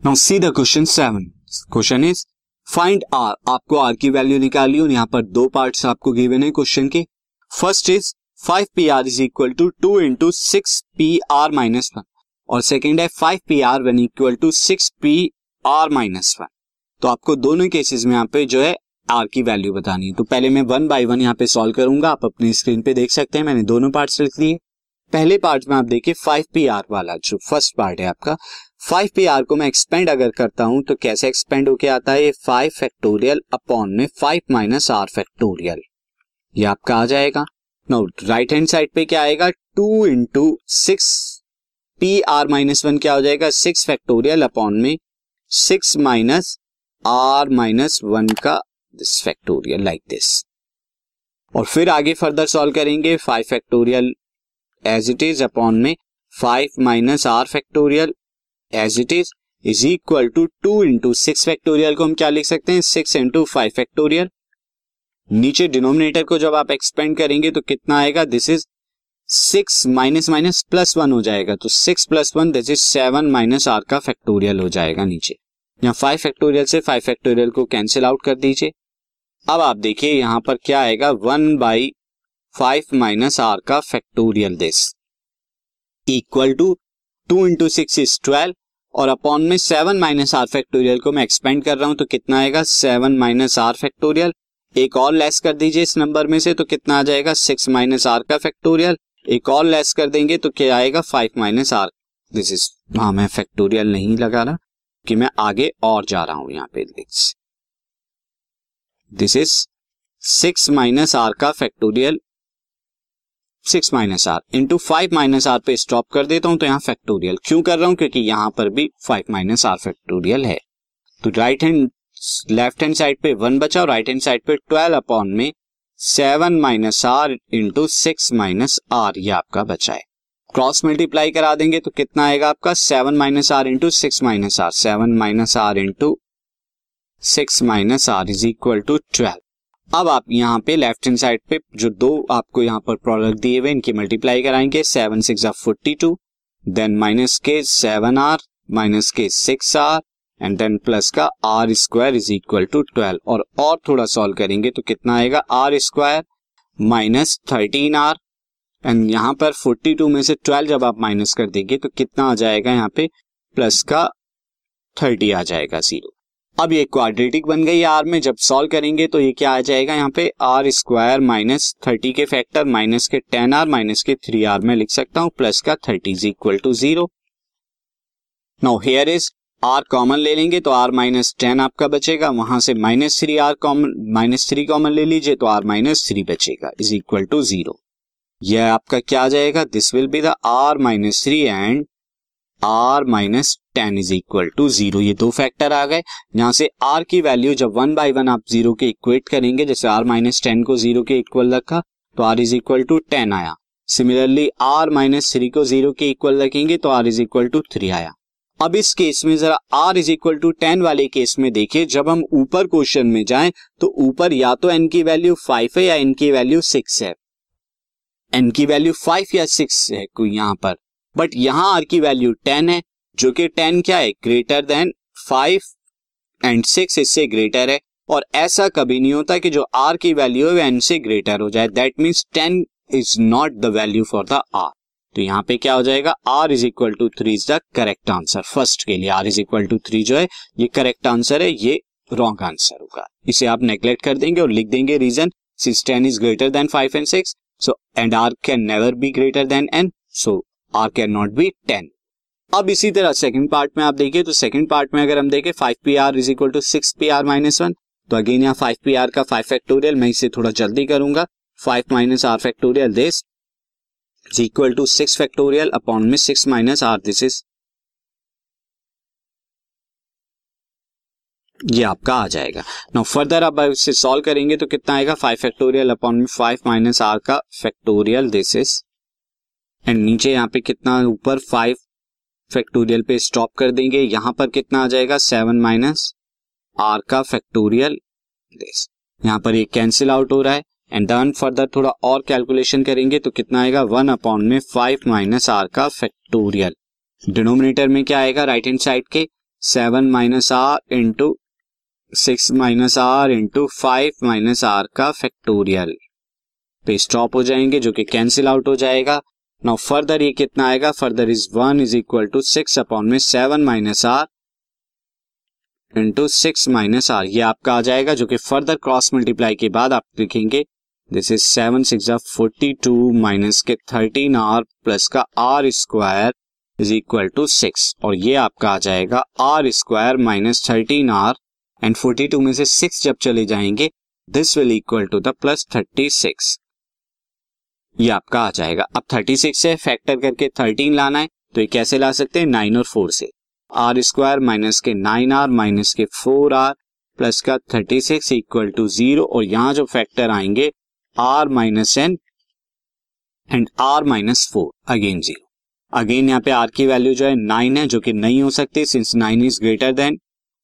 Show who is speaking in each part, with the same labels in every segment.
Speaker 1: Now see the question seven question is find R आपको R की value निकाली और यहाँ पर दो पार्ट्स आपको गिवन है क्वेश्चन के। First is five P R is equal to two into six P R minus one और सेकेंड है five P R one equal to six P R minus one तो आपको दोनों केसेस में यहाँ पे जो है आर की वैल्यू बतानी है। तो पहले मैं वन बाय वन यहाँ पे सॉल्व करूँगा। आप अपनी स्क्रीन पे देख सकते हैं, मैंने दोनों पार्ट्स लिख लिए पहले पार्ट में आप देखिए फाइव पी आर वाला जो फ़र्स्ट पार्ट है आपका फाइव पी आर को मैं एक्सपेंड अगर करता हूँ तो कैसे एक्सपेंड होके आता है? ये फाइव फैक्टोरियल अपॉन में फाइव माइनस आर फैक्टोरियल ये आपका आ जाएगा। नो राइट हैंड साइड पे क्या आएगा? Two into six P R minus one क्या हो जाएगा? सिक्स फैक्टोरियल अपॉन में six minus R minus one का दिस फैक्टोरियल लाइक दिस और फिर आगे फर्दर सॉल्व करेंगे। Five factorial as it is upon में five minus R factorial as it is is equal to two into six factorial को हम क्या लिख सकते हैं? सिक्स इंटू फाइव फैक्टोरियल नीचे डिनोमिनेटर को जब आप एक्सपेंड करेंगे तो कितना आएगा? This is six minus minus plus one हो जाएगा। तो six plus one this is seven minus R का फैक्टोरियल हो जाएगा नीचे। यहाँ फाइव फैक्टोरियल से फाइव फैक्टोरियल को कैंसिल आउट कर दीजिए। अब आप देखिए यहाँ पर क्या आएगा? One by five minus R का factorial this equal to two into six is twelve और अपॉन में सेवन माइनस आर फैक्टोरियल को मैं एक्सपेंड कर रहा हूँ तो कितना आएगा? सेवन माइनस आर फैक्टोरियल एक और लेस कर दीजिए इस नंबर में से तो कितना आ जाएगा? सिक्स माइनस आर का फैक्टोरियल एक और लेस कर देंगे तो क्या आएगा? Five minus R this is हाँ मैं फैक्टोरियल नहीं लगा रहा, कि मैं आगे और जा रहा हूँ यहाँ पे this is six minus R का factorial six minus R into five minus R पे स्टॉप कर देता हूँ तो यहाँ फैक्टोरियल क्यों कर रहा हूँ? क्योंकि यहाँ पर भी फाइव माइनस आर फैक्टोरियल है। तो right hand left hand side पे वन बचा और राइट हैंड साइड पे ट्वेल्व अपॉन में seven minus R into six minus R ये आपका बचा है। क्रॉस मल्टीप्लाई करा देंगे तो कितना आएगा आपका? Seven minus R into six minus R seven minus R into six minus R is equal to twelve अब आप यहाँ पे लेफ़्ट हैंड साइड पे जो दो आपको यहाँ पर प्रोडक्ट दिए हुए इनकी मल्टीप्लाई कराएँगे seven six R forty two then minus के सेवन आर माइनस के six R and then plus का R square is equal to twelve और और थोड़ा सॉल्व करेंगे तो कितना आएगा? R square minus thirteen R and यहाँ पर फोर्टी टू में से ट्वेल्व जब आप माइनस कर देंगे तो कितना आ जाएगा यहाँ पे? प्लस का थर्टी आ जाएगा ज़ीरो अब ये क्वाड्रेटिक बन गई आर में, जब सॉल्व करेंगे तो ये क्या आ जाएगा यहाँ पे? आर स्क्वायर माइनस थर्टी के फैक्टर माइनस के टेन आर माइनस के थ्री आर में लिख सकता हूँ प्लस का thirty is equal to zero now here is R common ले लेंगे तो आर माइनस टेन आपका बचेगा, वहाँ से minus three R common minus three common ले लीजिए तो आर माइनस थ्री बचेगा इज़ इक्वल टू ज़ीरो आपका क्या आ जाएगा? This will be the R minus three and R minus ten is equal to zero ये दो फैक्टर आ गए। यहाँ से आर की वैल्यू जब वन बाय वन आप ज़ीरो के इक्वेट करेंगे, जैसे आर माइनस टेन को ज़ीरो के इक्वल रखा तो R is equal to ten आया। सिमिलरली आर माइनस थ्री को ज़ीरो के इक्वल रखेंगे तो R is equal to three आया। अब इस केस में जरा R is equal to ten वाले केस में देखिए, जब हम ऊपर क्वेश्चन में जाएँ तो ऊपर या तो एन की वैल्यू फाइव है या एन की वैल्यू सिक्स है। एन की वैल्यू फाइव या सिक्स है यहाँ पर। बट यहाँ आर की वैल्यू टेन है, जो कि टेन क्या है? Greater than five and six इससे ग्रेटर है। और ऐसा कभी नहीं होता कि जो आर की वैल्यू है एन से ग्रेटर हो जाए। That means ten is not the value for the R तो यहाँ पे क्या हो जाएगा? R is equal to three is the correct answer first के लिए R is equal to three जो है, ये करेक्ट आंसर है, ये रॉन्ग आंसर होगा। इसे आप नेग्लेक्ट कर देंगे और लिख देंगे reason six ten is greater than five and six so and R can never be greater than N so R can not be ten अब इसी तरह सेकंड पार्ट में आप देखिए तो सेकंड पार्ट में अगर हम देखें five P R is equal to six P R minus one तो अगेन यहाँ फाइव पी आर का फाइव फैक्टोरियल मैं इसे थोड़ा जल्दी करूँगा। Five minus R factorial this is equal to six factorial upon में six minus R this is ये आपका आ जाएगा। नाउ फर्दर अब इसे सॉल्व करेंगे तो कितना आएगा? फाइव फैक्टोरियल अपॉन में फाइव माइनस आर का फैक्टोरियल दिस इज़ एंड नीचे यहाँ पे कितना ऊपर फाइव फैक्टोरियल पे स्टॉप कर देंगे। यहाँ पर कितना आ जाएगा? सेवन माइनस आर का फैक्टोरियल दिस यहाँ पर एक कैंसिल आउट हो रहा है। एंड डन फर्दर थोड़ा और कैलकुलेशन करेंगे तो कितना आएगा? वन अपॉन में फाइव माइनस आर का फैक्टोरियल डिनोमिनेटर में क्या आएगा? राइट हैंड साइड के seven minus r into six minus r into five minus r का फैक्टोरियल पे स्टॉप हो जाएँगे जो कि कैंसिल आउट हो जाएगा। नाउ फर्दर ये कितना आएगा further is one is equal to six upon में seven minus r into six minus r ये आपका आ जाएगा जो कि फर्दर क्रॉस मल्टीप्लाई के बाद आप लिखेंगे this is seven six forty two minus के थर्टीन आर प्लस का r square is equal to six और ये आपका आ जाएगा r square minus thirteen r and forty two में से सिक्स जब चले जाएँगे this will equal to the plus thirty six ये आपका आ जाएगा। अब 36 से फैक्टर करके 13 लाना है तो ये कैसे ला सकते हैं? नाइन और फोर से। आर स्क्वायर माइनस के नाइन आर माइनस के फोर आर प्लस का 36 सिक्स इक्वल टू ज़ीरो और यहाँ जो फैक्टर आएँगे r minus n and r minus four again zero again यहाँ पे आर की वैल्यू जो है नाइन है, जो कि नहीं हो सकती since nine is greater than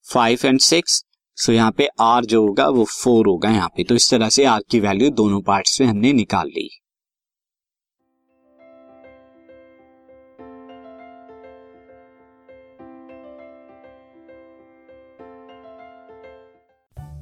Speaker 1: five and six so यहाँ पे आर जो होगा वो फोर होगा यहाँ पे। तो इस तरह से आर की वैल्यू दोनों पार्ट्स में हमने निकाल ली।